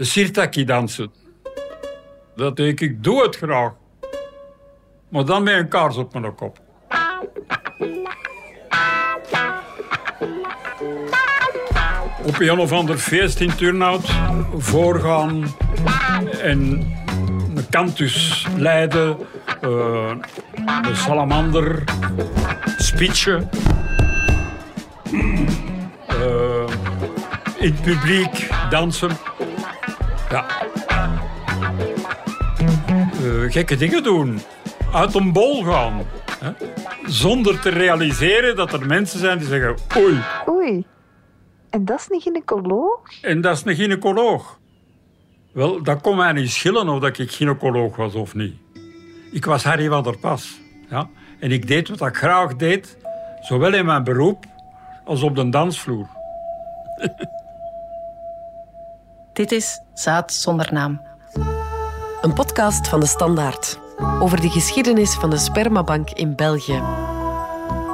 De sirtaki dansen. Dat denk ik, doe het graag. Maar dan met een kaars op mijn kop. Op een of ander feest in Turnhout voorgaan en een kantus leiden, uh, de salamander, spitje. Uh, in het publiek dansen. Ja. Uh, gekke dingen doen. Uit een bol gaan. Hè? Zonder te realiseren dat er mensen zijn die zeggen... Oei. Oei. En dat is een gynaecoloog? En dat is een gynaecoloog. Wel, dat kon mij niet schillen of dat ik gynaecoloog was of niet. Ik was Harry van der Pas. Ja? En ik deed wat ik graag deed, zowel in mijn beroep als op de dansvloer. Dit is Zaad zonder naam. Een podcast van de Standaard over de geschiedenis van de spermabank in België.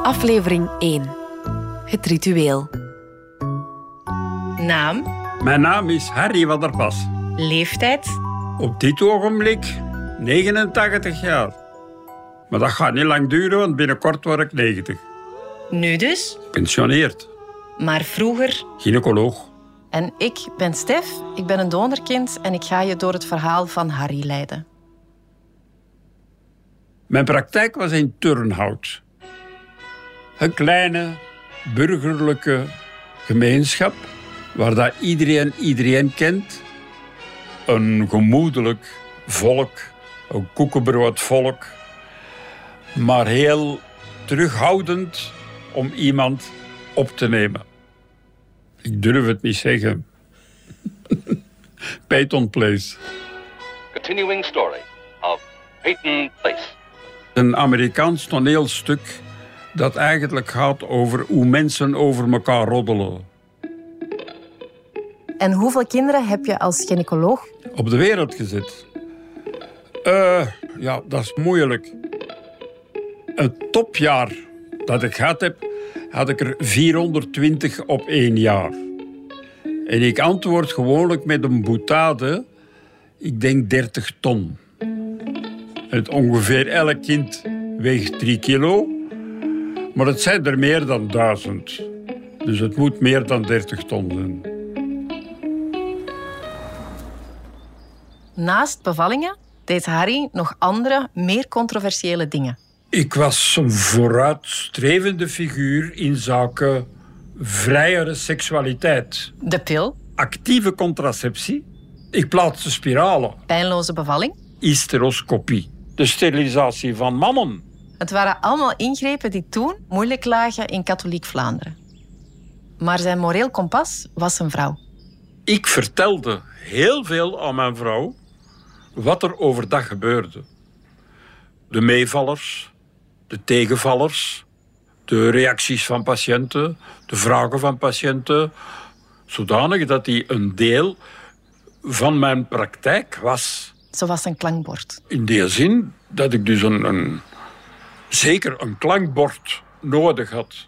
Aflevering 1. Het ritueel. Naam? Mijn naam is Harry van der Pas. Leeftijd? Op dit ogenblik 89 jaar. Maar dat gaat niet lang duren, want binnenkort word ik 90. Nu dus? Pensioneerd. Maar vroeger? Gynaecoloog. En ik ben Stef, ik ben een donorkind en ik ga je door het verhaal van Harry leiden. Mijn praktijk was in Turnhout. Een kleine burgerlijke gemeenschap waar dat iedereen iedereen kent. Een gemoedelijk volk, een koekenbroodvolk, maar heel terughoudend om iemand op te nemen. Ik durf het niet zeggen. Peyton Place. Continuing story of Peyton Place. Een Amerikaans toneelstuk dat eigenlijk gaat over hoe mensen over elkaar roddelen. En hoeveel kinderen heb je als gynaecoloog? Op de wereld gezet. Uh, ja, dat is moeilijk. Het topjaar dat ik gehad heb, had ik er 420 op één jaar. En ik antwoord gewoonlijk met een boutade, ik denk 30 ton. Het ongeveer elk kind weegt 3 kilo, maar het zijn er meer dan 1000. Dus het moet meer dan 30 ton zijn. Naast bevallingen deed Harry nog andere, meer controversiële dingen. Ik was een vooruitstrevende figuur in zaken vrijere seksualiteit. De pil. Actieve contraceptie. Ik plaatste spiralen. Pijnloze bevalling. Hysteroscopie. De sterilisatie van mannen. Het waren allemaal ingrepen die toen moeilijk lagen in katholiek Vlaanderen. Maar zijn moreel kompas was zijn vrouw. Ik vertelde heel veel aan mijn vrouw wat er overdag gebeurde. De meevallers, de tegenvallers, de reacties van patiënten, de vragen van patiënten, zodanig dat die een deel van mijn praktijk was. Zo was een klankbord. In die zin dat ik dus een, een zeker een klankbord nodig had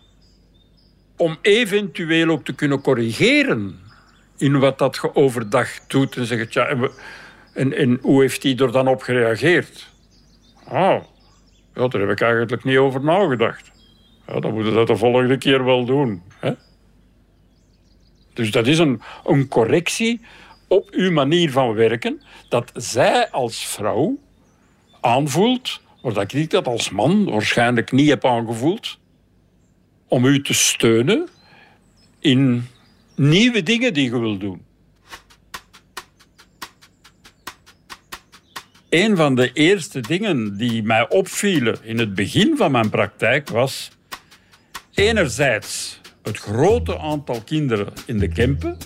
om eventueel ook te kunnen corrigeren in wat dat je overdag doet en zeggen, tja, en, en hoe heeft hij er dan op gereageerd? Ah, ja, daar heb ik eigenlijk niet over nagedacht. Ja, dan moeten we dat de volgende keer wel doen. Hè? Dus dat is een, een correctie op uw manier van werken, dat zij als vrouw aanvoelt, maar dat ik dat als man waarschijnlijk niet heb aangevoeld, om u te steunen in nieuwe dingen die je wilt doen. Een van de eerste dingen die mij opvielen in het begin van mijn praktijk was enerzijds het grote aantal kinderen in de Kempen,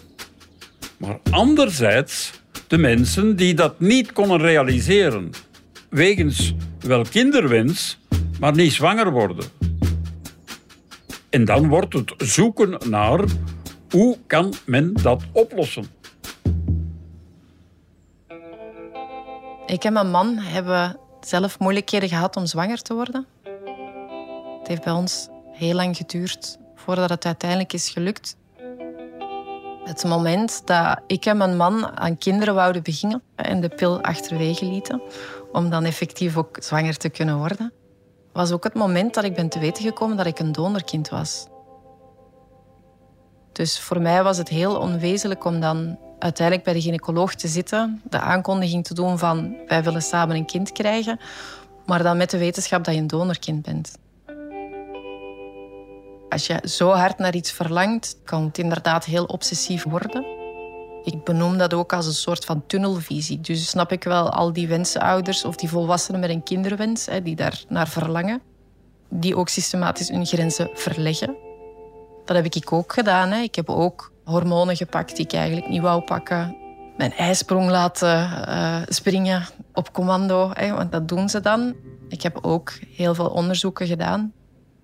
maar anderzijds de mensen die dat niet konden realiseren, wegens wel kinderwens, maar niet zwanger worden. En dan wordt het zoeken naar hoe kan men dat oplossen. Ik en mijn man hebben zelf moeilijkheden gehad om zwanger te worden. Het heeft bij ons heel lang geduurd voordat het uiteindelijk is gelukt. Het moment dat ik en mijn man aan kinderen wouden beginnen en de pil achterwege lieten, om dan effectief ook zwanger te kunnen worden, was ook het moment dat ik ben te weten gekomen dat ik een donorkind was. Dus voor mij was het heel onwezenlijk om dan uiteindelijk bij de gynaecoloog te zitten, de aankondiging te doen van wij willen samen een kind krijgen, maar dan met de wetenschap dat je een donorkind bent. Als je zo hard naar iets verlangt, kan het inderdaad heel obsessief worden. Ik benoem dat ook als een soort van tunnelvisie. Dus snap ik wel al die wensenouders of die volwassenen met een kinderwens, die daar naar verlangen, die ook systematisch hun grenzen verleggen. Dat heb ik ook gedaan. Ik heb ook hormonen gepakt die ik eigenlijk niet wou pakken. Mijn ijsprong laten uh, springen op commando, hè, want dat doen ze dan. Ik heb ook heel veel onderzoeken gedaan.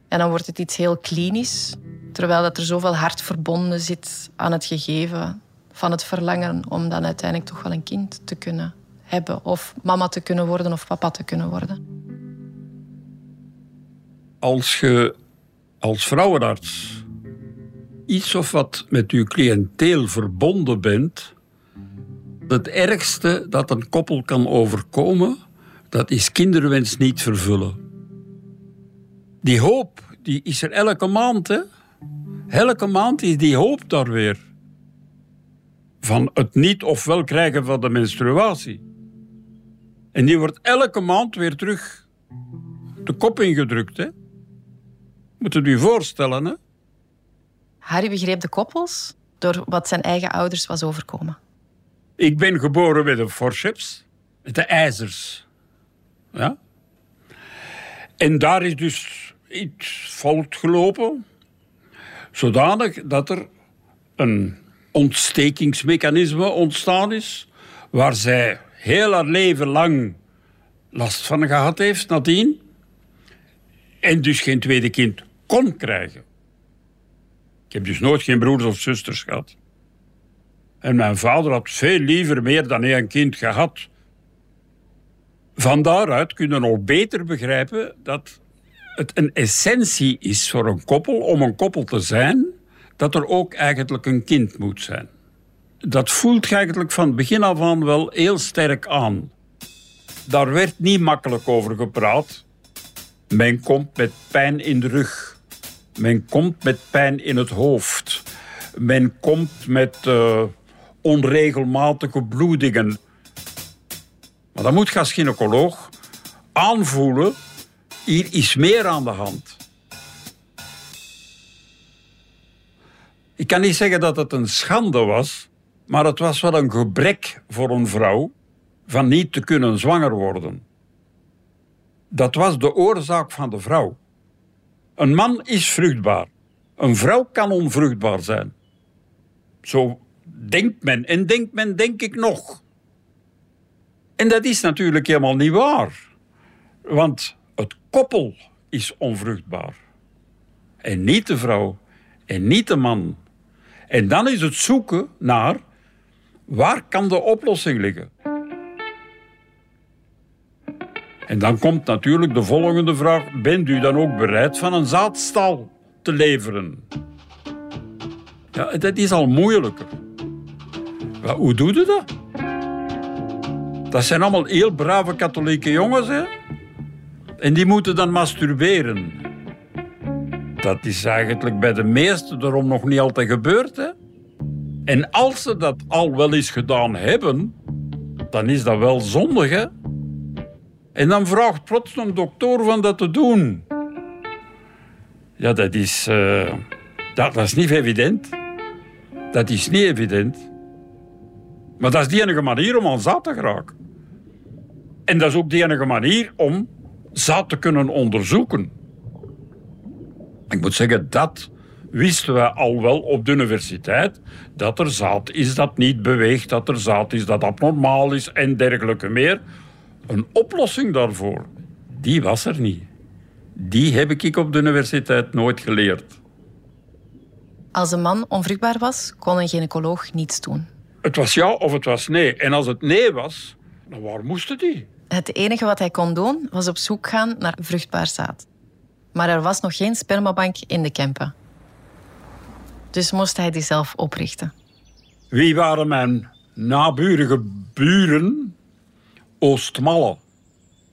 En dan wordt het iets heel klinisch, terwijl dat er zoveel hart verbonden zit aan het gegeven van het verlangen om dan uiteindelijk toch wel een kind te kunnen hebben. Of mama te kunnen worden of papa te kunnen worden. Als je als vrouwenarts iets of wat met uw cliënteel verbonden bent, het ergste dat een koppel kan overkomen, dat is kinderwens niet vervullen. Die hoop die is er elke maand. Hè? Elke maand is die hoop daar weer. Van het niet of wel krijgen van de menstruatie. En die wordt elke maand weer terug de kop ingedrukt. Hè? Moet je je voorstellen. Hè? Harry begreep de koppels door wat zijn eigen ouders was overkomen. Ik ben geboren met een forceps, met de ijzers. Ja? En daar is dus iets fout gelopen, zodanig dat er een ontstekingsmechanisme ontstaan is, waar zij heel haar leven lang last van gehad heeft nadien, en dus geen tweede kind kon krijgen. Ik heb dus nooit geen broers of zusters gehad. En mijn vader had veel liever meer dan één kind gehad. Van daaruit kunnen we nog beter begrijpen dat het een essentie is voor een koppel, om een koppel te zijn, dat er ook eigenlijk een kind moet zijn. Dat voelt eigenlijk van begin af aan wel heel sterk aan. Daar werd niet makkelijk over gepraat. Men komt met pijn in de rug. Men komt met pijn in het hoofd. Men komt met uh, onregelmatige bloedingen. Maar dan moet gynaecoloog aanvoelen, hier is meer aan de hand. Ik kan niet zeggen dat het een schande was, maar het was wel een gebrek voor een vrouw van niet te kunnen zwanger worden. Dat was de oorzaak van de vrouw. Een man is vruchtbaar. Een vrouw kan onvruchtbaar zijn. Zo denkt men en denkt men, denk ik nog. En dat is natuurlijk helemaal niet waar. Want het koppel is onvruchtbaar. En niet de vrouw en niet de man. En dan is het zoeken naar waar kan de oplossing liggen. En dan komt natuurlijk de volgende vraag: bent u dan ook bereid van een zaadstal te leveren? Ja, dat is al moeilijker. Maar hoe doe je dat? Dat zijn allemaal heel brave katholieke jongens, hè? En die moeten dan masturberen. Dat is eigenlijk bij de meesten daarom nog niet altijd gebeurd, hè? En als ze dat al wel eens gedaan hebben, dan is dat wel zondig, hè? En dan vraagt plots een dokter van dat te doen. Ja, dat is, uh, dat, niet evident. Dat is niet evident. Maar dat is de enige manier om aan zaad te geraken. En dat is ook de enige manier om zaad te kunnen onderzoeken. Ik moet zeggen, dat wisten we al wel op de universiteit. Dat er zaad is dat niet beweegt, dat er zaad is dat abnormaal is en dergelijke meer. Een oplossing daarvoor, die was er niet. Die heb ik op de universiteit nooit geleerd. Als een man onvruchtbaar was, kon een gynaecoloog niets doen. Het was ja of het was nee. En als het nee was, dan waar moest die? Het enige wat hij kon doen, was op zoek gaan naar vruchtbaar zaad. Maar er was nog geen spermabank in de Kempen. Dus moest hij die zelf oprichten. Wie waren mijn naburige buren? Oostmalle.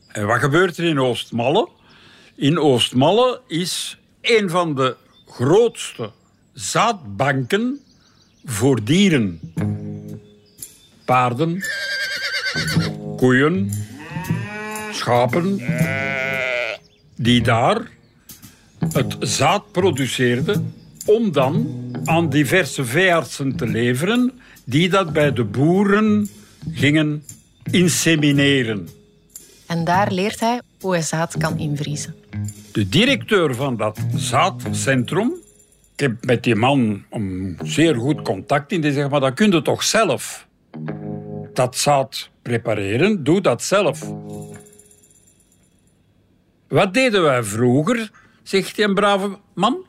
En wat gebeurt er in Oostmalle? In Oostmalle is een van de grootste zaadbanken voor dieren. Paarden, koeien, schapen, die daar het zaad produceerden om dan aan diverse veeartsen te leveren die dat bij de boeren gingen insemineren. En daar leert hij hoe hij zaad kan invriezen. De directeur van dat zaadcentrum, ik heb met die man een zeer goed contact in, die zegt, maar dat kun je toch zelf? Dat zaad prepareren, doe dat zelf. Wat deden wij vroeger, zegt die een brave man?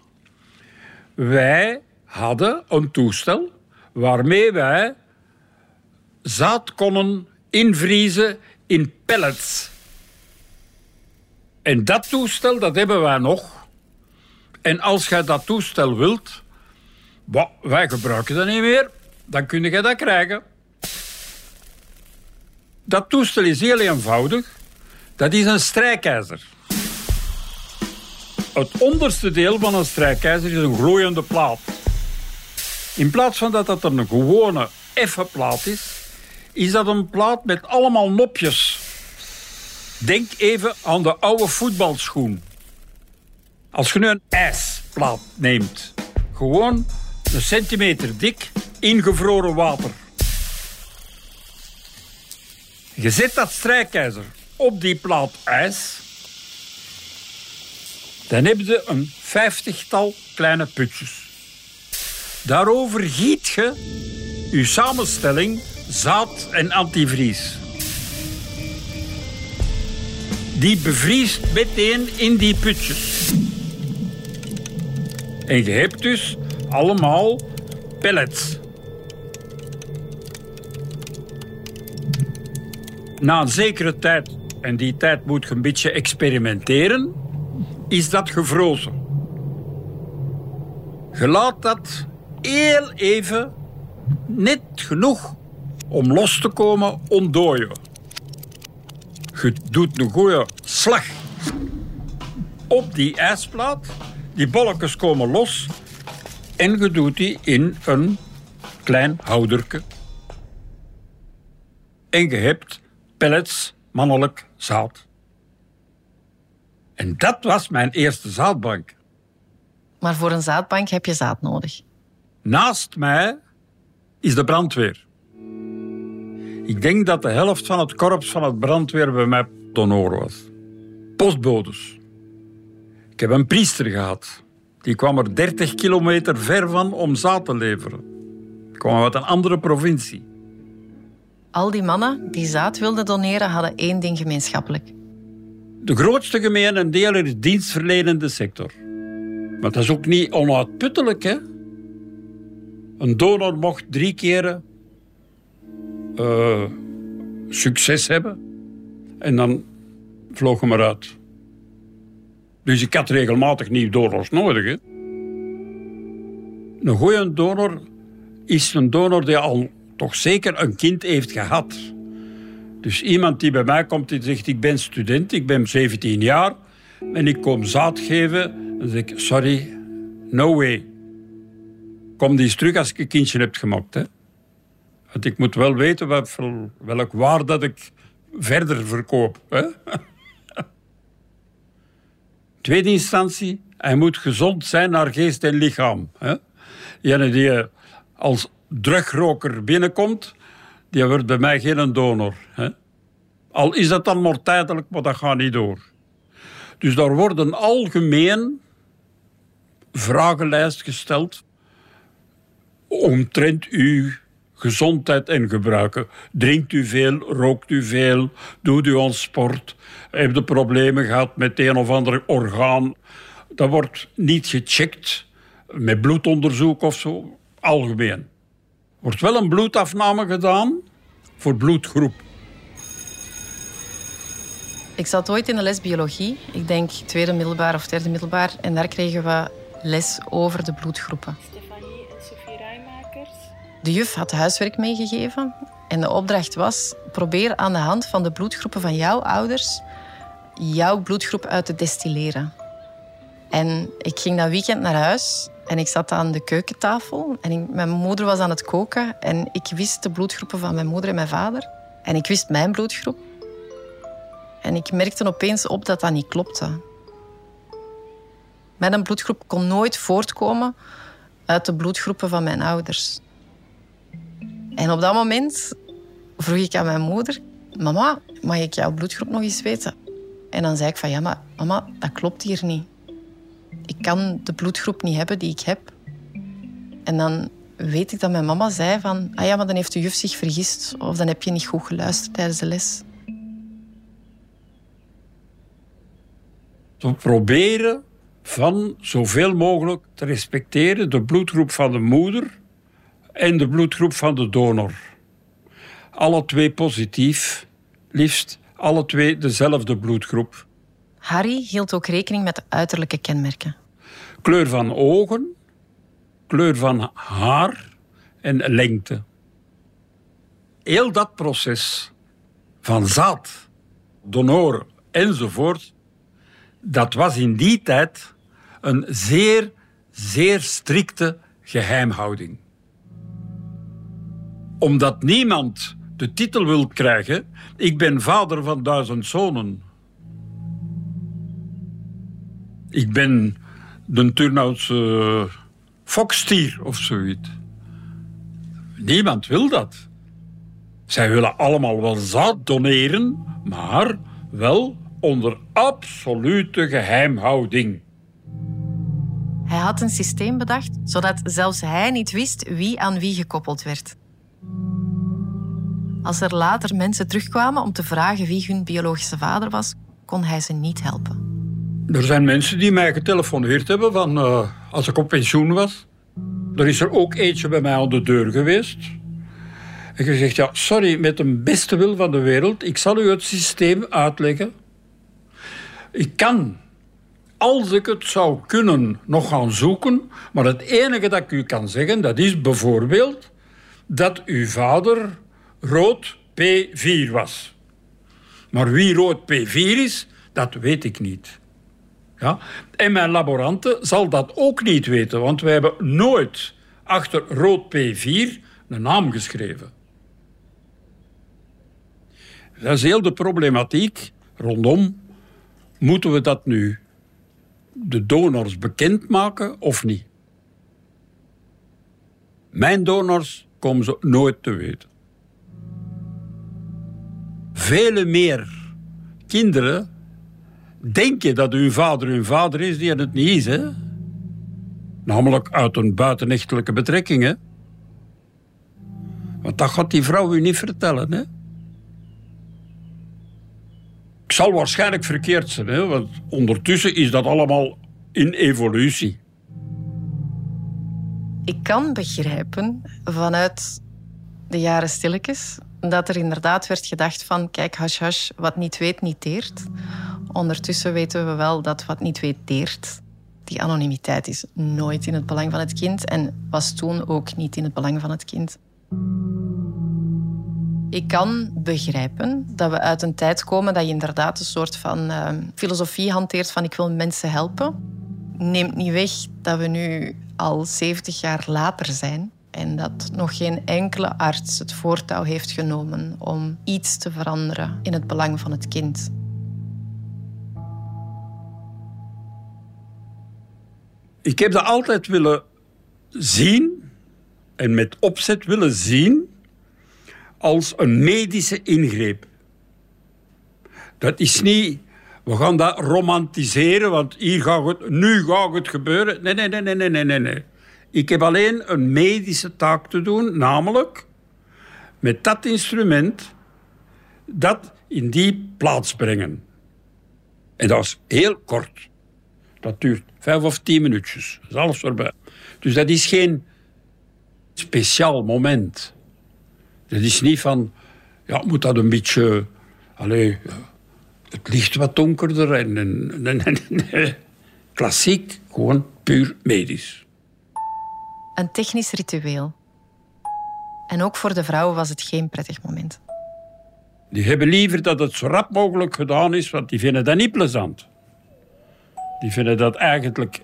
Wij hadden een toestel waarmee wij zaad konden invriezen in pellets. En dat toestel, dat hebben wij nog. En als jij dat toestel wilt, bah, wij gebruiken dat niet meer, dan kun je dat krijgen. Dat toestel is heel eenvoudig. Dat is een strijkijzer. Het onderste deel van een strijkijzer is een glooiende plaat. In plaats van dat dat een gewone effe plaat is, is dat een plaat met allemaal nopjes. Denk even aan de oude voetbalschoen. Als je nu een ijsplaat neemt, gewoon een centimeter dik, ingevroren water. Je zet dat strijkijzer op die plaat ijs, dan heb je een vijftigtal kleine putjes. Daarover giet je je samenstelling zaad en antivries. Die bevriest meteen in die putjes. En je hebt dus allemaal pellets. Na een zekere tijd, en die tijd moet je een beetje experimenteren, is dat gevrozen. Je laat dat heel even, net genoeg om los te komen, ontdooien. Je doet een goede slag op die ijsplaat. Die bolletjes komen los en je doet die in een klein houderke. En je hebt pellets mannelijk zaad. En dat was mijn eerste zaadbank. Maar voor een zaadbank heb je zaad nodig. Naast mij is de brandweer. Ik denk dat de helft van het korps van het brandweer bij mij donor was. Postbodes. Ik heb een priester gehad. Die kwam er 30 kilometer ver van om zaad te leveren. Die kwam uit een andere provincie. Al die mannen die zaad wilden doneren, hadden één ding gemeenschappelijk. De grootste gemene deler is dienstverlenende sector. Maar dat is ook niet onuitputtelijk, hè? Een donor mocht drie keren uh, succes hebben. En dan vloog hem eruit. Dus ik had regelmatig nieuwe donors nodig. Hè. Een goede donor is een donor die al toch zeker een kind heeft gehad. Dus iemand die bij mij komt en zegt: Ik ben student, ik ben 17 jaar en ik kom zaad geven. Dan zeg ik: Sorry, no way. Kom die eens terug als ik een kindje heb gemaakt. Want ik moet wel weten wat, welk waar dat ik verder verkoop. Hè. Tweede instantie, hij moet gezond zijn naar geest en lichaam. Hè. Jene die als drugroker binnenkomt, die wordt bij mij geen donor. Hè. Al is dat dan maar tijdelijk, maar dat gaat niet door. Dus daar wordt een algemeen vragenlijst gesteld omtrent uw gezondheid en gebruiken. Drinkt u veel, rookt u veel, doet u aan sport, hebt u problemen gehad met een of ander orgaan. Dat wordt niet gecheckt met bloedonderzoek of zo, algemeen. Wordt wel een bloedafname gedaan voor bloedgroep. Ik zat ooit in de les biologie, ik denk tweede middelbaar of derde middelbaar, en daar kregen we les over de bloedgroepen. De juf had huiswerk meegegeven en de opdracht was: probeer aan de hand van de bloedgroepen van jouw ouders jouw bloedgroep uit te destilleren. En ik ging dat weekend naar huis en ik zat aan de keukentafel en mijn moeder was aan het koken en ik wist de bloedgroepen van mijn moeder en mijn vader en ik wist mijn bloedgroep. En ik merkte opeens op dat dat niet klopte. Mijn bloedgroep kon nooit voortkomen uit de bloedgroepen van mijn ouders. En op dat moment vroeg ik aan mijn moeder: Mama, mag ik jouw bloedgroep nog eens weten? En dan zei ik van ja, maar mama, dat klopt hier niet. Ik kan de bloedgroep niet hebben die ik heb. En dan weet ik dat mijn mama zei van ah ja, maar dan heeft de juf zich vergist of dan heb je niet goed geluisterd tijdens de les. We proberen van zoveel mogelijk te respecteren de bloedgroep van de moeder en de bloedgroep van de donor. Alle twee positief, liefst alle twee dezelfde bloedgroep. Harry hield ook rekening met de uiterlijke kenmerken. Kleur van ogen, kleur van haar en lengte. Heel dat proces van zaad, donor enzovoort, dat was in die tijd een zeer, zeer strikte geheimhouding. Omdat niemand de titel wil krijgen: Ik ben vader van duizend zonen. Ik ben de Turnhoutse fokstier of zoiets. Niemand wil dat. Zij willen allemaal wel zaad doneren, maar wel onder absolute geheimhouding. Hij had een systeem bedacht zodat zelfs hij niet wist wie aan wie gekoppeld werd. Als er later mensen terugkwamen om te vragen wie hun biologische vader was, kon hij ze niet helpen. Er zijn mensen die mij getelefoneerd hebben van uh, als ik op pensioen was. Er is er ook eentje bij mij aan de deur geweest. En je zegt, ja, sorry, met de beste wil van de wereld, ik zal u het systeem uitleggen. Ik kan, als ik het zou kunnen, nog gaan zoeken. Maar het enige dat ik u kan zeggen, dat is bijvoorbeeld dat uw vader rood P4 was. Maar wie rood P4 is, dat weet ik niet. Ja? En mijn laborante zal dat ook niet weten, want wij hebben nooit achter rood P4 een naam geschreven. Dat is heel de problematiek rondom. Moeten we dat nu de donors bekendmaken of niet? Mijn donors komen ze nooit te weten vele meer kinderen denken dat hun vader hun vader is, die het niet is. Hè? Namelijk uit een buitenechtelijke betrekking. Hè? Want dat gaat die vrouw u niet vertellen. Hè? Ik zal waarschijnlijk verkeerd zijn, hè? want ondertussen is dat allemaal in evolutie. Ik kan begrijpen vanuit de jaren stilletjes dat er inderdaad werd gedacht van kijk, hash hash, wat niet weet, niet deert. Ondertussen weten we wel dat wat niet weet, deert. Die anonimiteit is nooit in het belang van het kind en was toen ook niet in het belang van het kind. Ik kan begrijpen dat we uit een tijd komen dat je inderdaad een soort van uh, filosofie hanteert van ik wil mensen helpen. Neemt niet weg dat we nu al 70 jaar later zijn en dat nog geen enkele arts het voortouw heeft genomen om iets te veranderen in het belang van het kind. Ik heb dat altijd willen zien en met opzet willen zien als een medische ingreep. Dat is niet, we gaan dat romantiseren, want hier gaat het, nu gaat het gebeuren. Nee, nee, nee, nee, nee, nee, nee. Ik heb alleen een medische taak te doen, namelijk met dat instrument dat in die plaats brengen. En dat is heel kort. Dat duurt vijf of tien minuutjes. Dat is alles voorbij. Dus dat is geen speciaal moment. Dat is niet van, ja, moet dat een beetje, allez, het licht wat donkerder en, en, en, en klassiek, gewoon puur medisch. Een technisch ritueel. En ook voor de vrouwen was het geen prettig moment. Die hebben liever dat het zo rap mogelijk gedaan is, want die vinden dat niet plezant. Die vinden dat eigenlijk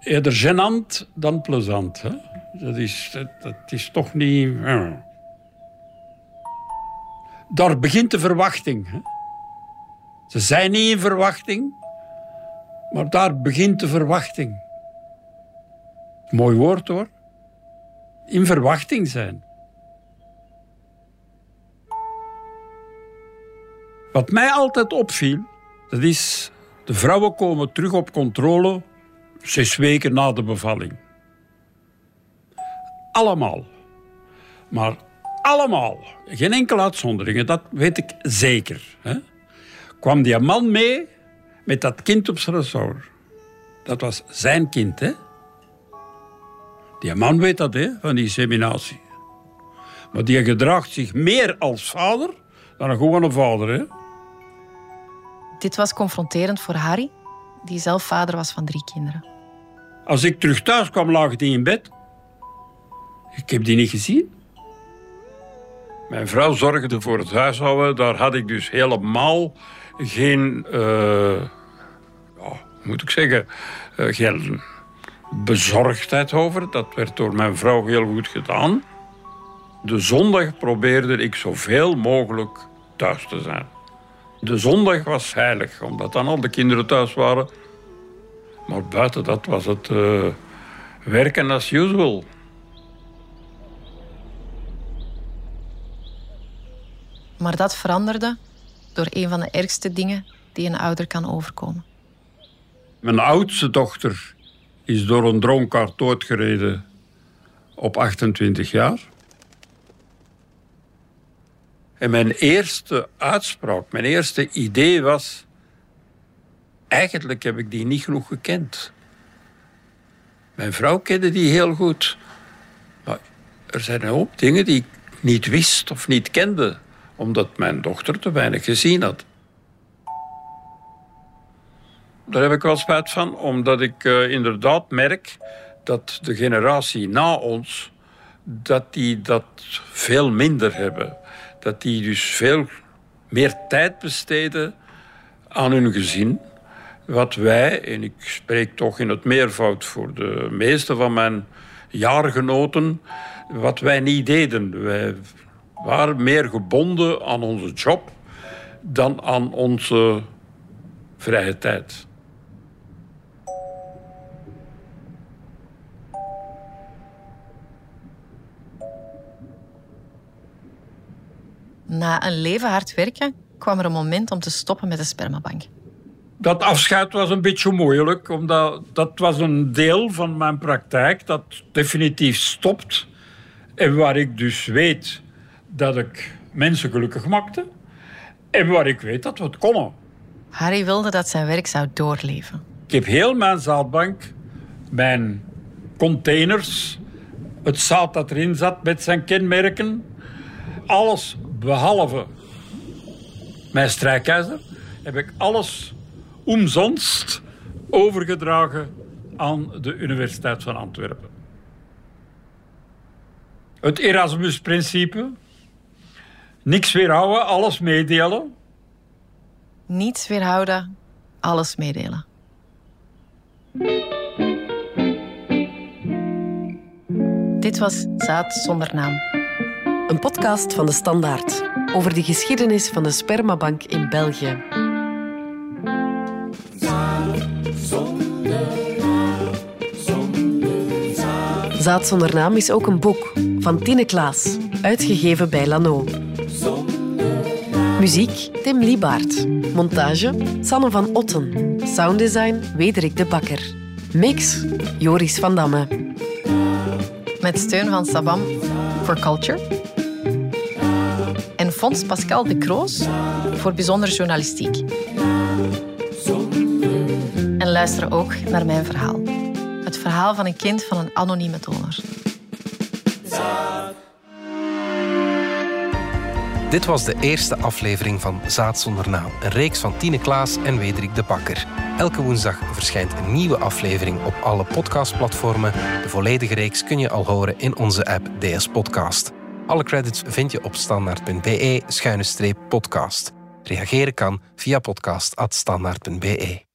eerder gênant dan plezant. Hè? Dat, is, dat, dat is toch niet... ja. Daar begint de verwachting. Hè? Ze zijn niet in verwachting, maar daar begint de verwachting. Mooi woord hoor. In verwachting zijn. Wat mij altijd opviel, dat is de vrouwen komen terug op controle zes weken na de bevalling. Allemaal. Maar allemaal. Geen enkele uitzondering, dat weet ik zeker. Hè? Kwam die man mee met dat kind op zijn ressort. Dat was zijn kind, hè? Die man weet dat, hè, van die seminatie. Maar die gedraagt zich meer als vader dan een gewone vader, hè? Dit was confronterend voor Harry, die zelf vader was van drie kinderen. Als ik terug thuis kwam, lag die in bed. Ik heb die niet gezien. Mijn vrouw zorgde voor het huishouden. Daar had ik dus helemaal geen, eh, ja, moet ik zeggen, eh, geen bezorgdheid over. Dat werd door mijn vrouw heel goed gedaan. De zondag probeerde ik zoveel mogelijk thuis te zijn. De zondag was heilig, omdat dan al de kinderen thuis waren. Maar buiten dat was het eh, werken as usual. Maar dat veranderde door een van de ergste dingen die een ouder kan overkomen. Mijn oudste dochter is door een dronkaard doodgereden op 28 jaar. En mijn eerste uitspraak, mijn eerste idee was... Eigenlijk heb ik die niet genoeg gekend. Mijn vrouw kende die heel goed. Maar er zijn een hoop dingen die ik niet wist of niet kende... omdat mijn dochter te weinig gezien had. Daar heb ik wel spijt van, omdat ik eh, inderdaad merk dat de generatie na ons dat die dat veel minder hebben. Dat die dus veel meer tijd besteden aan hun gezin. Wat wij, en ik spreek toch in het meervoud voor de meeste van mijn jaargenoten, wat wij niet deden. Wij waren meer gebonden aan onze job dan aan onze vrije tijd. Na een leven hard werken kwam er een moment om te stoppen met de spermabank. Dat afscheid was een beetje moeilijk, omdat dat was een deel van mijn praktijk dat definitief stopt. En waar ik dus weet dat ik mensen gelukkig maakte. En waar ik weet dat we het konden. Harry wilde dat zijn werk zou doorleven. Ik heb heel mijn zaadbank, mijn containers, het zout dat erin zat met zijn kenmerken, alles behalve mijn strijkijzer, heb ik alles omzonst overgedragen aan de Universiteit van Antwerpen. Het Erasmus-principe. Niks weerhouden, alles meedelen. Niets weerhouden, alles meedelen. Dit was Zaad zonder naam. Een podcast van de Standaard over de geschiedenis van de spermabank in België. Zaad zonder naam is ook een boek van Tine Klaas, uitgegeven bij Lano. Muziek Tim Liebaert. Montage Sanne van Otten. Sounddesign Wederik de Bakker. Mix Joris van Damme. Met steun van Sabam for Culture. En Fonds Pascal de Kroos voor bijzondere journalistiek. En luister ook naar mijn verhaal. Het verhaal van een kind van een anonieme donor. Dit was de eerste aflevering van Zaad zonder naam, een reeks van Tine Klaas en Wederik de Bakker. Elke woensdag verschijnt een nieuwe aflevering op alle podcastplatformen. De volledige reeks kun je al horen in onze app DS Podcast. Alle credits vind je op standaard.be-podcast. Reageren kan via podcast.standaard.be.